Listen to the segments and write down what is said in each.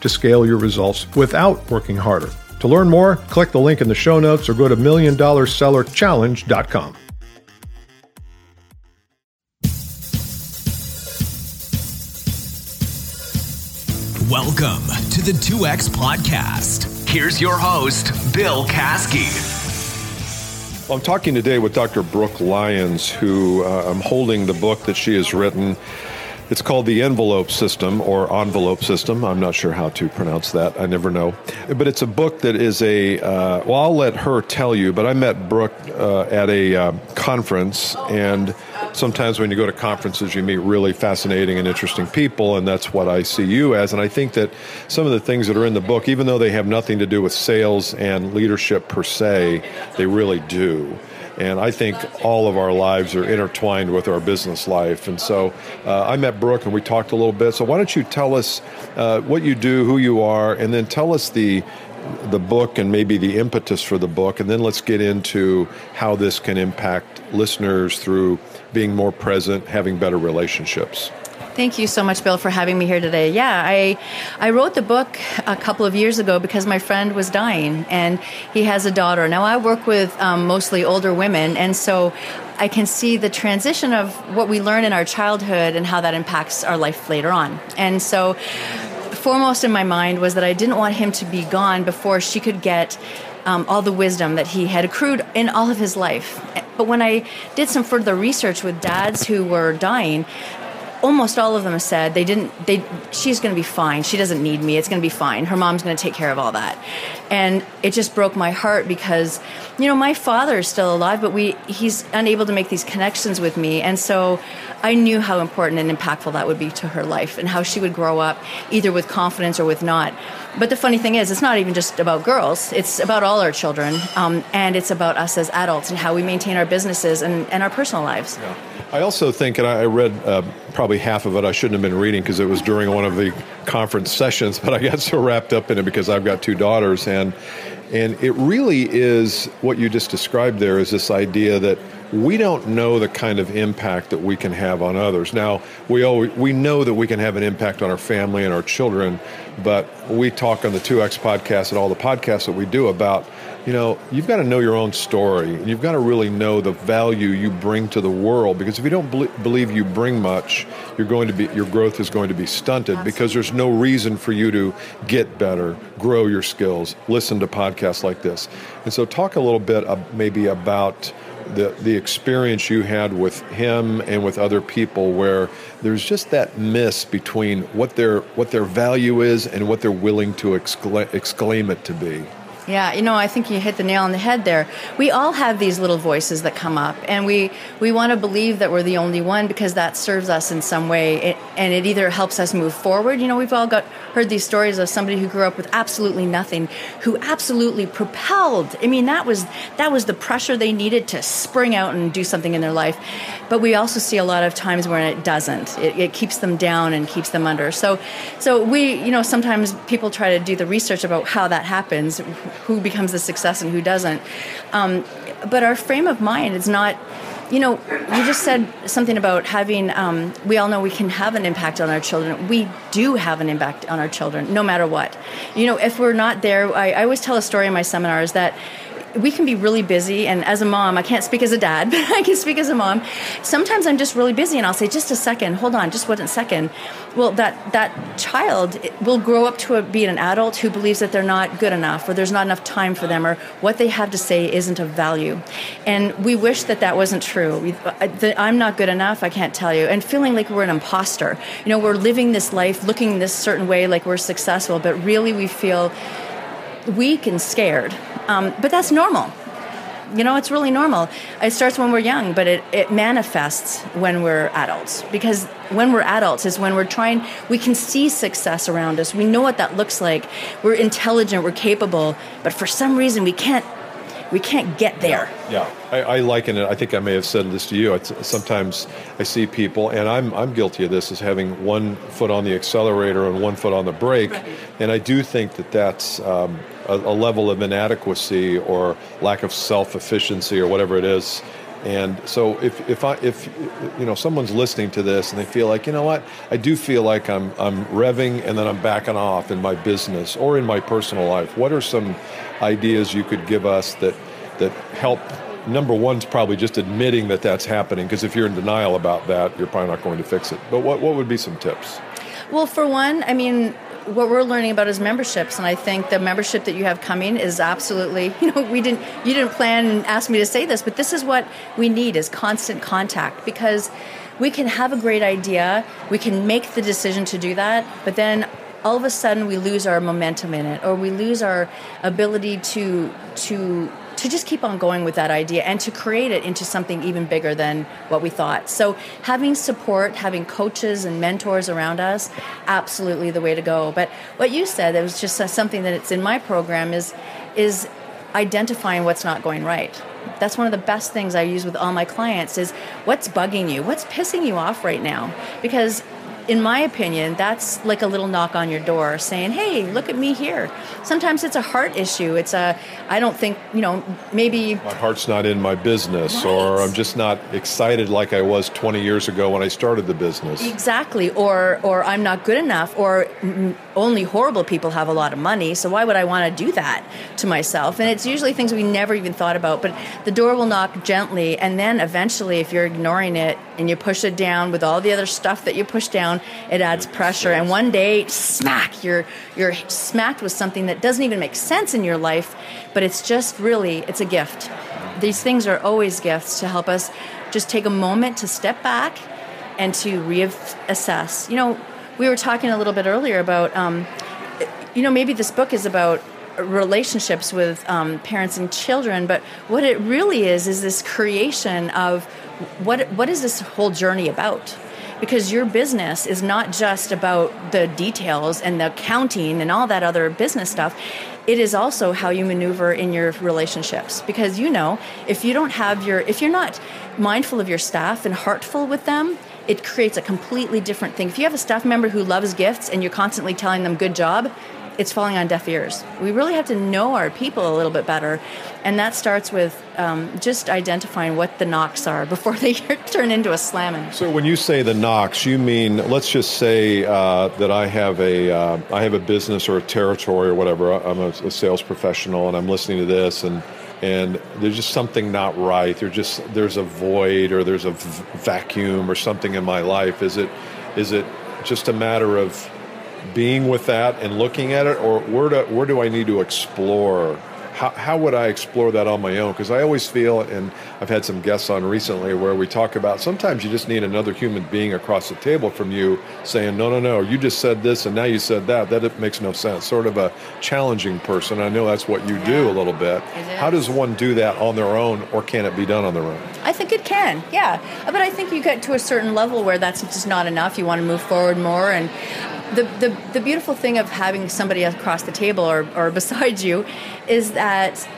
to scale your results without working harder. To learn more, click the link in the show notes or go to milliondollarsellerchallenge.com. Welcome to the 2X Podcast. Here's your host, Bill Caskey. Well, I'm talking today with Dr. Brookh Lyons, who uh, I'm holding the book that she has written it's called the envelope system or envelope system. I'm not sure how to pronounce that. I never know. But it's a book that is a, uh, well, I'll let her tell you, but I met Brookh uh, at a uh, conference, and sometimes when you go to conferences, you meet really fascinating and interesting people, and that's what I see you as. And I think that some of the things that are in the book, even though they have nothing to do with sales and leadership per se, they really do. And I think all of our lives are intertwined with our business life. And so uh, I met Brookh and we talked a little bit. So why don't you tell us uh, what you do, who you are, and then tell us the the book and maybe the impetus for the book, and then let's get into how this can impact listeners through being more present, having better relationships. Thank you so much, Bill, for having me here today. Yeah, I I wrote the book a couple of years ago because my friend was dying, and he has a daughter. Now I work with um, mostly older women, and so I can see the transition of what we learn in our childhood and how that impacts our life later on. And so, foremost in my mind was that I didn't want him to be gone before she could get. Um, all the wisdom that he had accrued in all of his life. But when I did some further research with dads who were dying, almost all of them said they didn't they she's going to be fine she doesn't need me it's going to be fine her mom's going to take care of all that and it just broke my heart because you know my father is still alive but we he's unable to make these connections with me and so i knew how important and impactful that would be to her life and how she would grow up either with confidence or with not but the funny thing is it's not even just about girls it's about all our children um, and it's about us as adults and how we maintain our businesses and, and our personal lives yeah. I also think, and I read uh, probably half of it. I shouldn't have been reading because it was during one of the conference sessions, but I got so wrapped up in it because I've got two daughters, and and it really is what you just described. There is this idea that we don't know the kind of impact that we can have on others. Now, we always, we know that we can have an impact on our family and our children, but we talk on the 2X podcast and all the podcasts that we do about you know, you've got to know your own story. And you've got to really know the value you bring to the world because if you don't believe you bring much, you're going to be your growth is going to be stunted Absolutely. because there's no reason for you to get better, grow your skills, listen to podcasts like this. And so talk a little bit uh, maybe about the the experience you had with him and with other people where there's just that miss between what their what their value is and what they're willing to exclaim, exclaim it to be. Yeah, you know, I think you hit the nail on the head there. We all have these little voices that come up, and we we want to believe that we're the only one because that serves us in some way, and it either helps us move forward. You know, we've all got heard these stories of somebody who grew up with absolutely nothing, who absolutely propelled. I mean, that was that was the pressure they needed to spring out and do something in their life. But we also see a lot of times where it doesn't. It, it keeps them down and keeps them under. So, so we, you know, sometimes people try to do the research about how that happens who becomes a success and who doesn't. Um, but our frame of mind is not you know, you just said something about having, um, we all know we can have an impact on our children. We do have an impact on our children, no matter what. You know, if we're not there, I, I always tell a story in my seminars that we can be really busy and as a mom i can't speak as a dad but i can speak as a mom. Sometimes i'm just really busy and i'll say just a second hold on just one second. Well that that child will grow up to a, be an adult who believes that they're not good enough or there's not enough time for them or what they have to say isn't of value. And we wish that that wasn't true. We, uh, i'm not good enough i can't tell you. And feeling like we're an imposter. You know we're living this life looking this certain way like we're successful but really we feel weak and scared um, but that's normal. You know, it's really normal. It starts when we're young, but it, it manifests when we're adults. Because when we're adults is when we're trying, we can see success around us. We know what that looks like. We're intelligent, we're capable, but for some reason we can't we can't get there. Yeah, I, I, liken it. I think I may have said this to you. It's, sometimes I see people, and I'm I'm guilty of this, as having one foot on the accelerator and one foot on the brake, right. and I do think that that's um, a, a level of inadequacy or lack of self efficiency or whatever it is. And so if, if I if you know someone's listening to this and they feel like you know what I do feel like I'm I'm revving and then I'm backing off in my business or in my personal life. What are some ideas you could give us that that help? Number one's probably just admitting that that's happening because if you're in denial about that, you're probably not going to fix it. But what what would be some tips? Well, for one, I mean, what we're learning about is memberships and i think the membership that you have coming is absolutely you know we didn't you didn't plan and ask me to say this but this is what we need is constant contact because we can have a great idea we can make the decision to do that but then all of a sudden we lose our momentum in it or we lose our ability to to to just keep on going with that idea and to create it into something even bigger than what we thought. So having support, having coaches and mentors around us, absolutely the way to go. But what you said, it was just something that it's in my program is is identifying what's not going right. That's one of the best things I use with all my clients is what's bugging you? What's pissing you off right now? Because in my opinion, that's like a little knock on your door saying, hey, look at me here. Sometimes it's a heart issue. It's a, I don't think, you know, maybe. My heart's not in my business, right. or I'm just not excited like I was 20 years ago when I started the business. Exactly. Or, or I'm not good enough, or only horrible people have a lot of money, so why would I want to do that to myself? And it's usually things we never even thought about, but the door will knock gently, and then eventually, if you're ignoring it and you push it down with all the other stuff that you push down, it adds pressure. And one day, smack, you're you're smacked with something that doesn't even make sense in your life, but it's just really it's a gift. These things are always gifts to help us just take a moment to step back and to reassess. You know, we were talking a little bit earlier about, um, you know, maybe this book is about relationships with um, parents and children, but what it really is is this creation of what what is this whole journey about? Because your business is not just about the details and the counting and all that other business stuff. It is also how you maneuver in your relationships. Because you know, if you don't have your, if you're not mindful of your staff and heartful with them, it creates a completely different thing. If you have a staff member who loves gifts and you're constantly telling them good job, it's falling on deaf ears. We really have to know our people a little bit better, and that starts with um, just identifying what the knocks are before they turn into a slamming. So, when you say the knocks, you mean let's just say uh, that I have a uh, I have a business or a territory or whatever. I'm a, a sales professional, and I'm listening to this and and there's just something not right. There's just there's a void or there's a v- vacuum or something in my life. Is it is it just a matter of being with that and looking at it, or where do where do I need to explore how, how would I explore that on my own? Because I always feel, and I've had some guests on recently where we talk about sometimes you just need another human being across the table from you saying, no, no, no, you just said this and now you said that. That makes no sense. Sort of a challenging person. I know that's what you yeah. do a little bit. How does one do that on their own, or can it be done on their own? I think it can, yeah. But I think you get to a certain level where that's just not enough. You want to move forward more. And the, the, the beautiful thing of having somebody across the table or, or beside you is that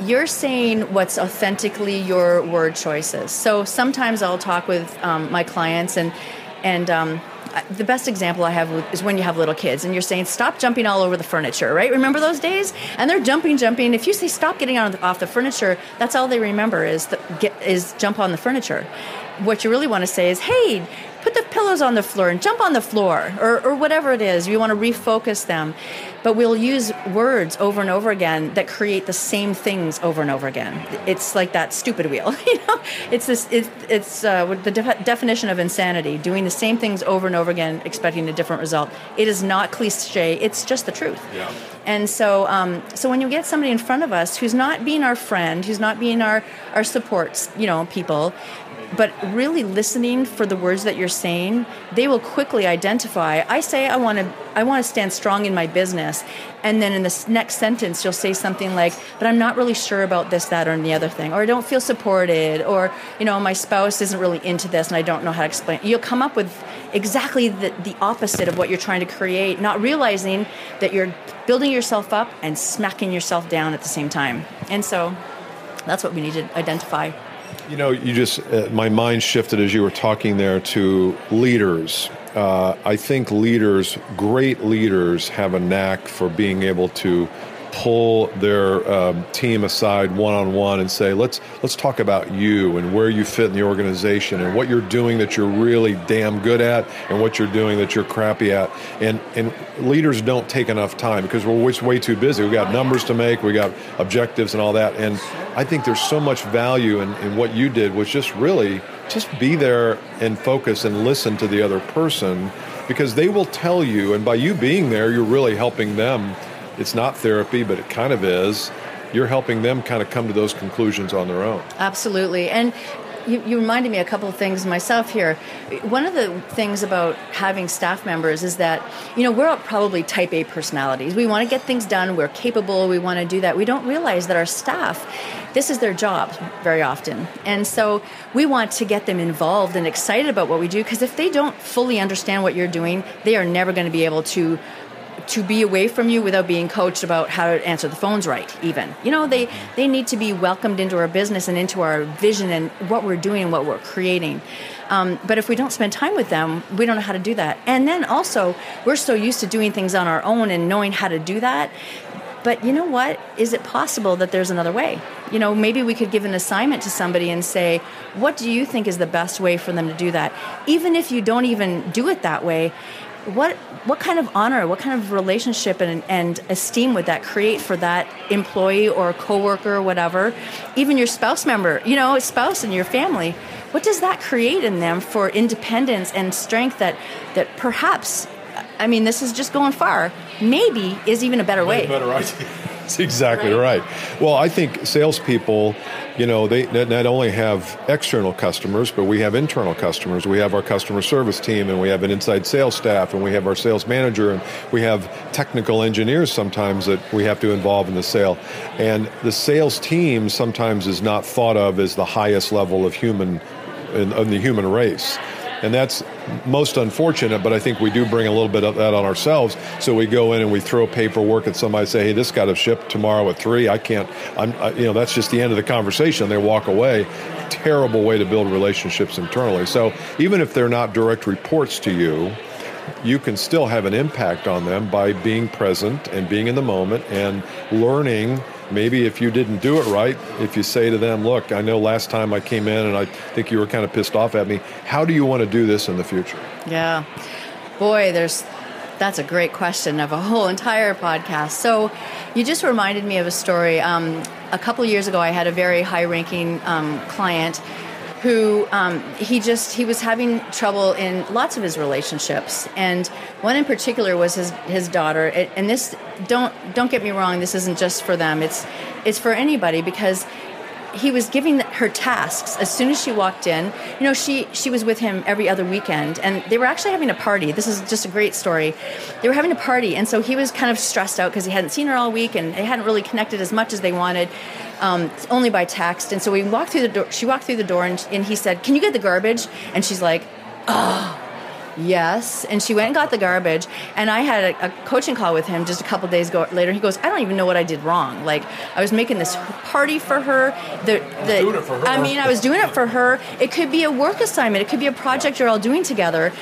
you're saying what's authentically your word choices. So sometimes I'll talk with um, my clients, and and um, the best example I have is when you have little kids and you're saying stop jumping all over the furniture, right? Remember those days? And they're jumping, jumping. If you say stop getting on off the furniture, that's all they remember is the, get, is jump on the furniture. What you really want to say is, hey, put the pillows on the floor and jump on the floor or, or whatever it is. You want to refocus them. But we'll use words over and over again that create the same things over and over again. It's like that stupid wheel. you know, it's this. It, it's uh, the de- definition of insanity: doing the same things over and over again, expecting a different result. It is not cliche. It's just the truth. Yeah. And so, um, so when you get somebody in front of us who's not being our friend, who's not being our our support, you know, people, but really listening for the words that you're saying, they will quickly identify. I say I want to I want to stand strong in my business, and then in the next sentence you'll say something like, "But I'm not really sure about this, that, or the other thing," or "I don't feel supported," or you know, my spouse isn't really into this, and I don't know how to explain. You'll come up with exactly the, the opposite of what you're trying to create, not realizing that you're building yourself up and smacking yourself down at the same time. And so, that's what we need to identify. You know, you just, uh, my mind shifted as you were talking there to leaders. Uh, I think leaders, great leaders, have a knack for being able to pull their um, team aside one on one and say, let's let's talk about you and where you fit in the organization and what you're doing that you're really damn good at and what you're doing that you're crappy at. And and leaders don't take enough time because we're way too busy. We've got numbers to make, we've got objectives and all that. And I think there's so much value in, in what you did was just really just be there and focus and listen to the other person because they will tell you and by you being there you're really helping them it's not therapy, but it kind of is. You're helping them kind of come to those conclusions on their own. Absolutely. And you, you, reminded me a couple of things myself here. One of the things about having staff members is that, you know, we're all probably type A personalities. We want to get things done, we're capable, we want to do that. We don't realize that our staff, this is their job very often. And so we want to get them involved and excited about what we do because if they don't fully understand what you're doing, they are never going to be able to to be away from you without being coached about how to answer the phones right even. You know they they need to be welcomed into our business and into our vision and what we're doing and what we're creating. Um, but if we don't spend time with them we don't know how to do that. And then also we're so used to doing things on our own and knowing how to do that. But you know what? Is it possible that there's another way? You know maybe we could give an assignment to somebody and say what do you think is the best way for them to do that? Even if you don't even do it that way what what kind of honor, what kind of relationship and, and esteem would that create for that employee or coworker or whatever, even your spouse member, you know, a spouse and your family? What does that create in them for independence and strength that that perhaps, I mean, this is just going far. Maybe is even a better way. better idea. That's exactly right. right. Well, I think salespeople you know, they not only have external customers, but we have internal customers. We have our customer service team, and we have an inside sales staff, and we have our sales manager, and we have technical engineers sometimes that we have to involve in the sale. And the sales team sometimes is not thought of as the highest level of human in, in the human race and that's most unfortunate. But I think we do bring a little bit of that on ourselves. So we go in and we throw paperwork at somebody, say, "Hey, this got to ship tomorrow at three. I can't. I'm. I, you know, that's just the end of the conversation. They walk away. Terrible way to build relationships internally. So even if they're not direct reports to you. You can still have an impact on them by being present and being in the moment and learning maybe if you didn't do it right, if you say to them, look, I know last time I came in and I think you were kind of pissed off at me, how do you want to do this in the future? Yeah. Boy, there's that's a great question of a whole entire podcast. So, you just reminded me of a story. Um, a couple years ago, I had a very high-ranking um, client who um, he just he was having trouble in lots of his relationships. And one in particular was his his daughter. And this don't don't get me wrong this isn't just for them. It's it's for anybody because he was giving her tasks as soon as she walked in you know she she was with him every other weekend and they were actually having a party this is just a great story they were having a party and so he was kind of stressed out because he hadn't seen her all week and they hadn't really connected as much as they wanted um, only by text. And so we walked through the door. She walked through the door, and, and he said, "Can you get the garbage?" And she's like, "Oh." Yes, and she went and got the garbage. And I had a, a coaching call with him just a couple days go, later. He goes, "I don't even know what I did wrong. Like I was making this party for her. The, the, for her. I mean, I was doing it for her. It could be a work assignment. It could be a project you're all doing together.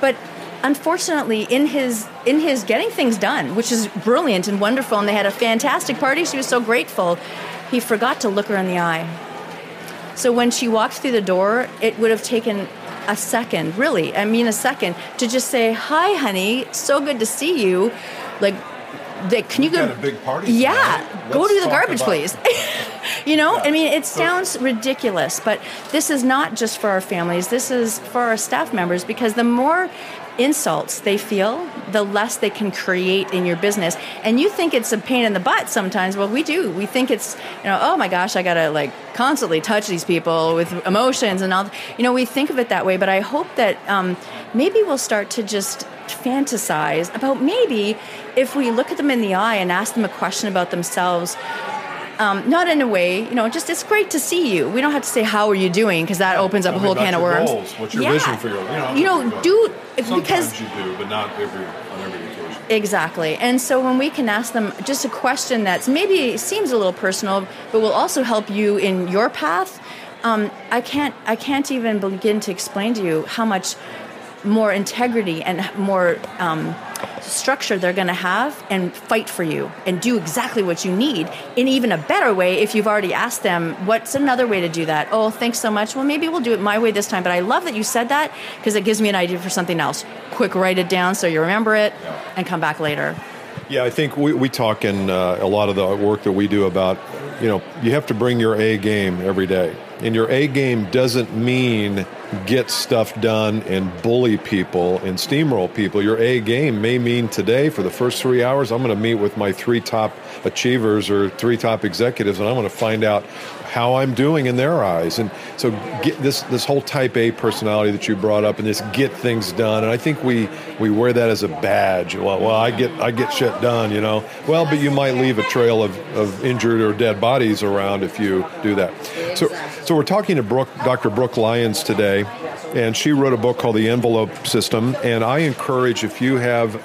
But unfortunately in his in his getting things done which is brilliant and wonderful and they had a fantastic party she was so grateful he forgot to look her in the eye so when she walked through the door it would have taken a second really i mean a second to just say hi honey so good to see you like they, can you, you go? a big party. Yeah, go do the garbage, please. you know, yeah. I mean, it sounds ridiculous, but this is not just for our families. This is for our staff members because the more insults they feel, the less they can create in your business. And you think it's a pain in the butt sometimes. Well, we do. We think it's, you know, oh my gosh, I got to like constantly touch these people with emotions and all. You know, we think of it that way. But I hope that um, maybe we'll start to just fantasize about maybe if we look at them in the eye and ask them a question about themselves um, not in a way, you know, just it's great to see you. We don't have to say how are you doing because that opens up a whole can of worms. Goals. What's your yeah. vision for your? You know, you know do Sometimes because you do, but not every on every occasion. Exactly, and so when we can ask them just a question that's maybe seems a little personal, but will also help you in your path. Um, I can't I can't even begin to explain to you how much more integrity and more um, structure they're going to have and fight for you and do exactly what you need in even a better way if you've already asked them what's another way to do that? Oh thanks so much. Well maybe we'll do it my way this time. But i love that you said that because it gives me an idea for something else. Quick write it down so you remember it and come back later. Yeah, I think we, we talk in uh, a lot of the work that we do about, you know, you have to bring your A game every day. And your A game doesn't mean get stuff done and bully people and steamroll people. Your A game may mean today, for the first three hours, I'm going to meet with my three top achievers or three top executives, and I'm going to find out how I'm doing in their eyes. And so, get this this whole Type A personality that you brought up, and this get things done. And I think we we wear that as a badge. Well, well, I get I get shit done, you know. Well, but you might leave a trail of, of injured or dead bodies around if you do that. So, so we're talking to Brookh, Dr. Brookh Lyons today, and she wrote a book called The Envelope System. And I encourage if you have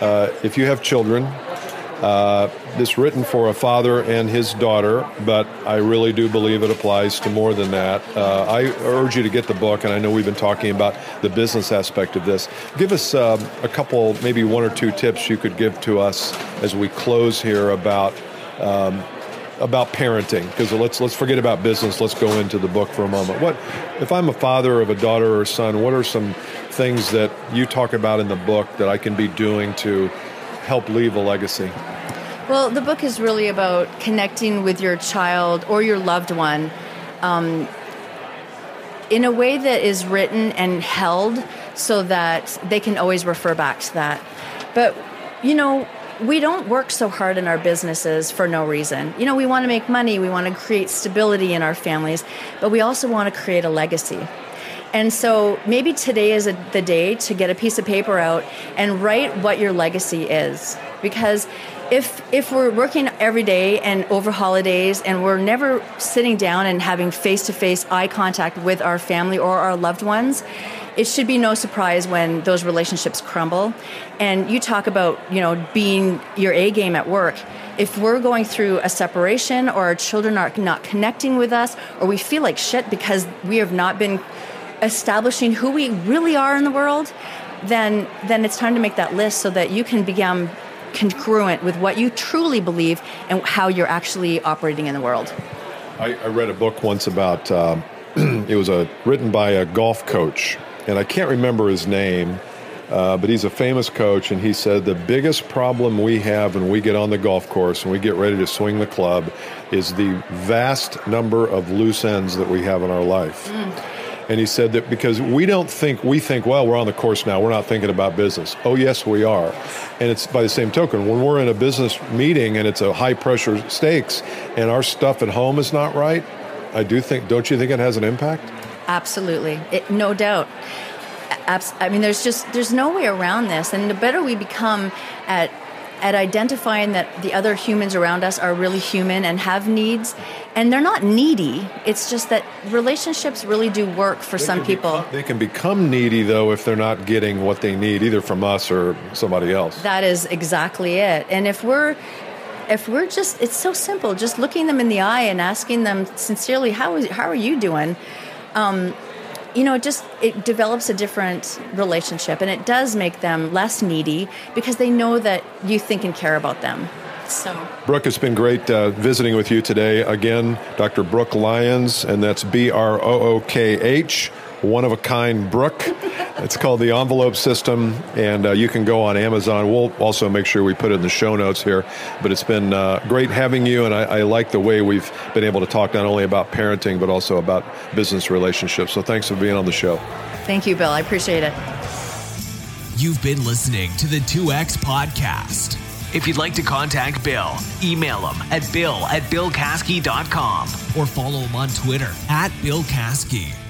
uh, if you have children uh, this written for a father and his daughter, but I really do believe it applies to more than that. Uh, I urge you to get the book, and I know we've been talking about the business aspect of this. Give us um, a couple, maybe one or two tips you could give to us as we close here about. Um, about parenting because let's let's forget about business let's go into the book for a moment what if i'm a father of a daughter or son what are some things that you talk about in the book that i can be doing to help leave a legacy well, the book is really about connecting with your child or your loved one um, in a way that is written and held so that they can always refer back to that. But, you know, we don't work so hard in our businesses for no reason. You know, we want to make money, we want to create stability in our families, but we also want to create a legacy. And so maybe today is a, the day to get a piece of paper out and write what your legacy is. Because if if we're working every day and over holidays and we're never sitting down and having face-to-face eye contact with our family or our loved ones it should be no surprise when those relationships crumble and you talk about you know being your a game at work if we're going through a separation or our children are not connecting with us or we feel like shit because we have not been establishing who we really are in the world then then it's time to make that list so that you can become congruent with what you truly believe and how you're actually operating in the world. I, I read a book once about uh, it was a written by a golf coach, and I can't remember his name. Uh, but he's a famous coach, and he said the biggest problem we have when we get on the golf course and we get ready to swing the club is the vast number of loose ends that we have in our life. Mm. And he said that because we don't think, we think, well, we're on the course now, we're not thinking about business. Oh, yes, we are. And it's by the same token, when we're in a business meeting and it's a high pressure stakes and our stuff at home is not right, I do think, don't you think it has an impact? Absolutely. It, no doubt. I mean, there's just there's no way around this. And the better we become at at identifying that the other humans around us are really human and have needs. And they're not needy. It's just that relationships really do work for they some people. become, they can become needy though if they're not getting what they need either from us or somebody else. That is exactly it. And if we're if we're just it's so simple. Just looking them in the eye and asking them sincerely how is how are you doing? Um, you know, it just it develops a different relationship, and it does make them less needy because they know that you think and care about them. So, Brookh, it's been great uh, visiting with you today. Again, Dr. Brookh Lyons, and that's B R O O K H one of a kind Brookh. it's called the Envelope System, and uh, you can go on Amazon. We'll also make sure we put it in the show notes here. But it's been uh, great having you, and I, I, like the way we've been able to talk not only about parenting but also about business relationships. So thanks for being on the show. Thank you, Bill. I appreciate it. You've been listening to the 2X Podcast. If you'd like to contact Bill, email him at bill at billcaskey.com or follow him on Twitter at Bill Caskey.